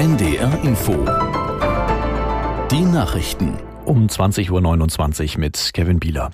NDR Info. Die Nachrichten. Um 20.29 Uhr mit Kevin Bieler.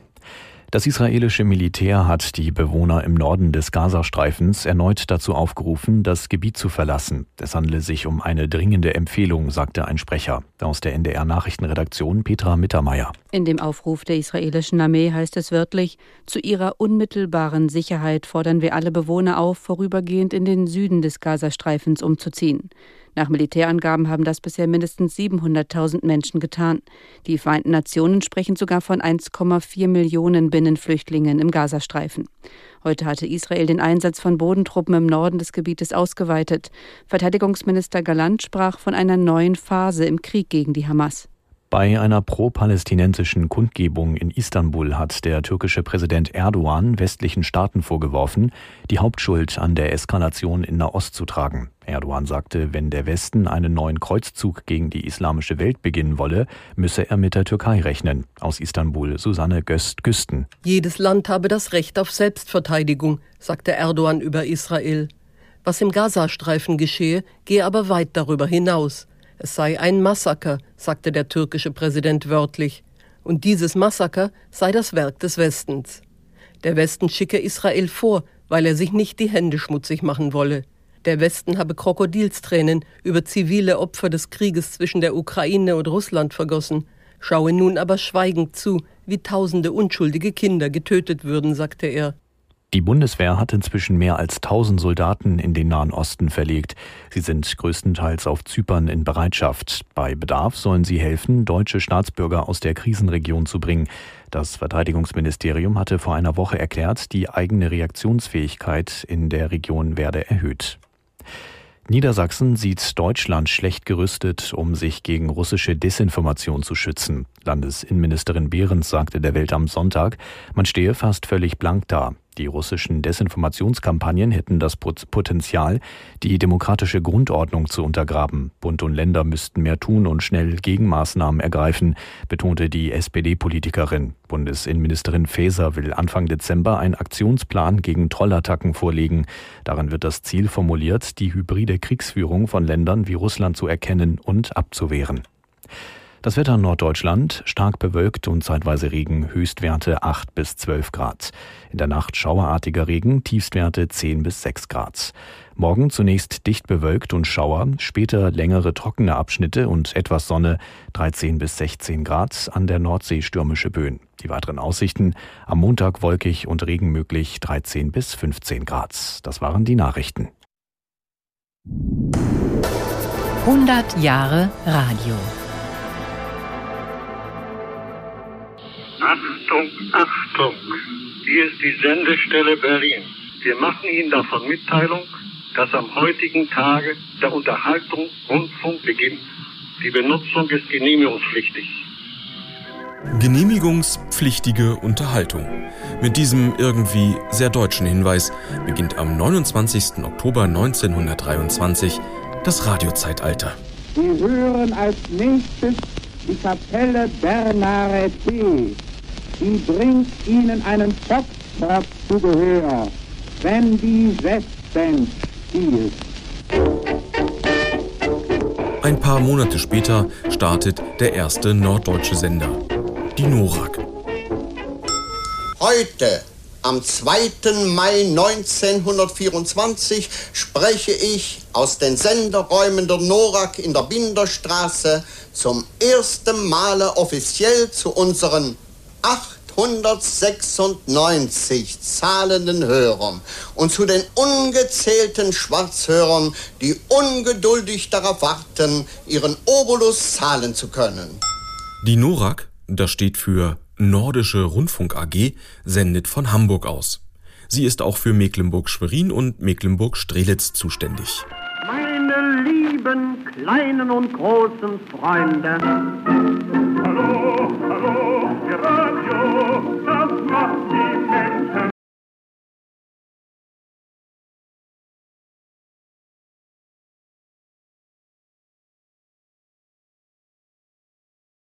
Das israelische Militär hat die Bewohner im Norden des Gazastreifens erneut dazu aufgerufen, das Gebiet zu verlassen. Es handele sich um eine dringende Empfehlung, sagte ein Sprecher. Aus der NDR Nachrichtenredaktion Petra Mittermeier. In dem Aufruf der israelischen Armee heißt es wörtlich, zu ihrer unmittelbaren Sicherheit fordern wir alle Bewohner auf, vorübergehend in den Süden des Gazastreifens umzuziehen. Nach Militärangaben haben das bisher mindestens 700.000 Menschen getan. Die Vereinten Nationen sprechen sogar von 1,4 Millionen Binnenflüchtlingen im Gazastreifen. Heute hatte Israel den Einsatz von Bodentruppen im Norden des Gebietes ausgeweitet. Verteidigungsminister Galant sprach von einer neuen Phase im Krieg gegen die Hamas. Bei einer pro-palästinensischen Kundgebung in Istanbul hat der türkische Präsident Erdogan westlichen Staaten vorgeworfen, die Hauptschuld an der Eskalation in Nahost zu tragen. Erdogan sagte, wenn der Westen einen neuen Kreuzzug gegen die islamische Welt beginnen wolle, müsse er mit der Türkei rechnen. Aus Istanbul Susanne Göst-Güsten. Jedes Land habe das Recht auf Selbstverteidigung, sagte Erdogan über Israel. Was im Gazastreifen geschehe, gehe aber weit darüber hinaus. Es sei ein Massaker, sagte der türkische Präsident wörtlich, und dieses Massaker sei das Werk des Westens. Der Westen schicke Israel vor, weil er sich nicht die Hände schmutzig machen wolle. Der Westen habe Krokodilstränen über zivile Opfer des Krieges zwischen der Ukraine und Russland vergossen, schaue nun aber schweigend zu, wie tausende unschuldige Kinder getötet würden, sagte er. Die Bundeswehr hat inzwischen mehr als 1000 Soldaten in den Nahen Osten verlegt. Sie sind größtenteils auf Zypern in Bereitschaft. Bei Bedarf sollen sie helfen, deutsche Staatsbürger aus der Krisenregion zu bringen. Das Verteidigungsministerium hatte vor einer Woche erklärt, die eigene Reaktionsfähigkeit in der Region werde erhöht. Niedersachsen sieht Deutschland schlecht gerüstet, um sich gegen russische Desinformation zu schützen. Landesinnenministerin Behrens sagte der Welt am Sonntag, man stehe fast völlig blank da. Die russischen Desinformationskampagnen hätten das Potenzial, die demokratische Grundordnung zu untergraben. Bund und Länder müssten mehr tun und schnell Gegenmaßnahmen ergreifen, betonte die SPD-Politikerin. Bundesinnenministerin Faeser will Anfang Dezember einen Aktionsplan gegen Trollattacken vorlegen. Darin wird das Ziel formuliert, die hybride Kriegsführung von Ländern wie Russland zu erkennen und abzuwehren. Das Wetter in Norddeutschland stark bewölkt und zeitweise Regen, Höchstwerte 8 bis 12 Grad. In der Nacht schauerartiger Regen, Tiefstwerte 10 bis 6 Grad. Morgen zunächst dicht bewölkt und Schauer, später längere trockene Abschnitte und etwas Sonne, 13 bis 16 Grad, an der Nordsee stürmische Böen. Die weiteren Aussichten, am Montag wolkig und Regen möglich, 13 bis 15 Grad. Das waren die Nachrichten. 100 Jahre Radio. Achtung, Achtung! Hier ist die Sendestelle Berlin. Wir machen Ihnen davon Mitteilung, dass am heutigen Tage der Unterhaltungsrundfunk beginnt. Die Benutzung ist genehmigungspflichtig. Genehmigungspflichtige Unterhaltung. Mit diesem irgendwie sehr deutschen Hinweis beginnt am 29. Oktober 1923 das Radiozeitalter. Sie hören als nächstes die Kapelle Bernare T die bringt ihnen einen Foxtrot zu Gehör, wenn die Westband spielt. Ein paar Monate später startet der erste norddeutsche Sender, die NORAG. Heute, am 2. Mai 1924, spreche ich aus den Senderräumen der NORAG in der Binderstraße zum ersten Male offiziell zu unseren 896 zahlenden Hörern und zu den ungezählten Schwarzhörern, die ungeduldig darauf warten, ihren Obolus zahlen zu können. Die NORAG, das steht für Nordische Rundfunk AG, sendet von Hamburg aus. Sie ist auch für Mecklenburg-Schwerin und Mecklenburg-Strelitz zuständig. Meine lieben kleinen und großen Freunde,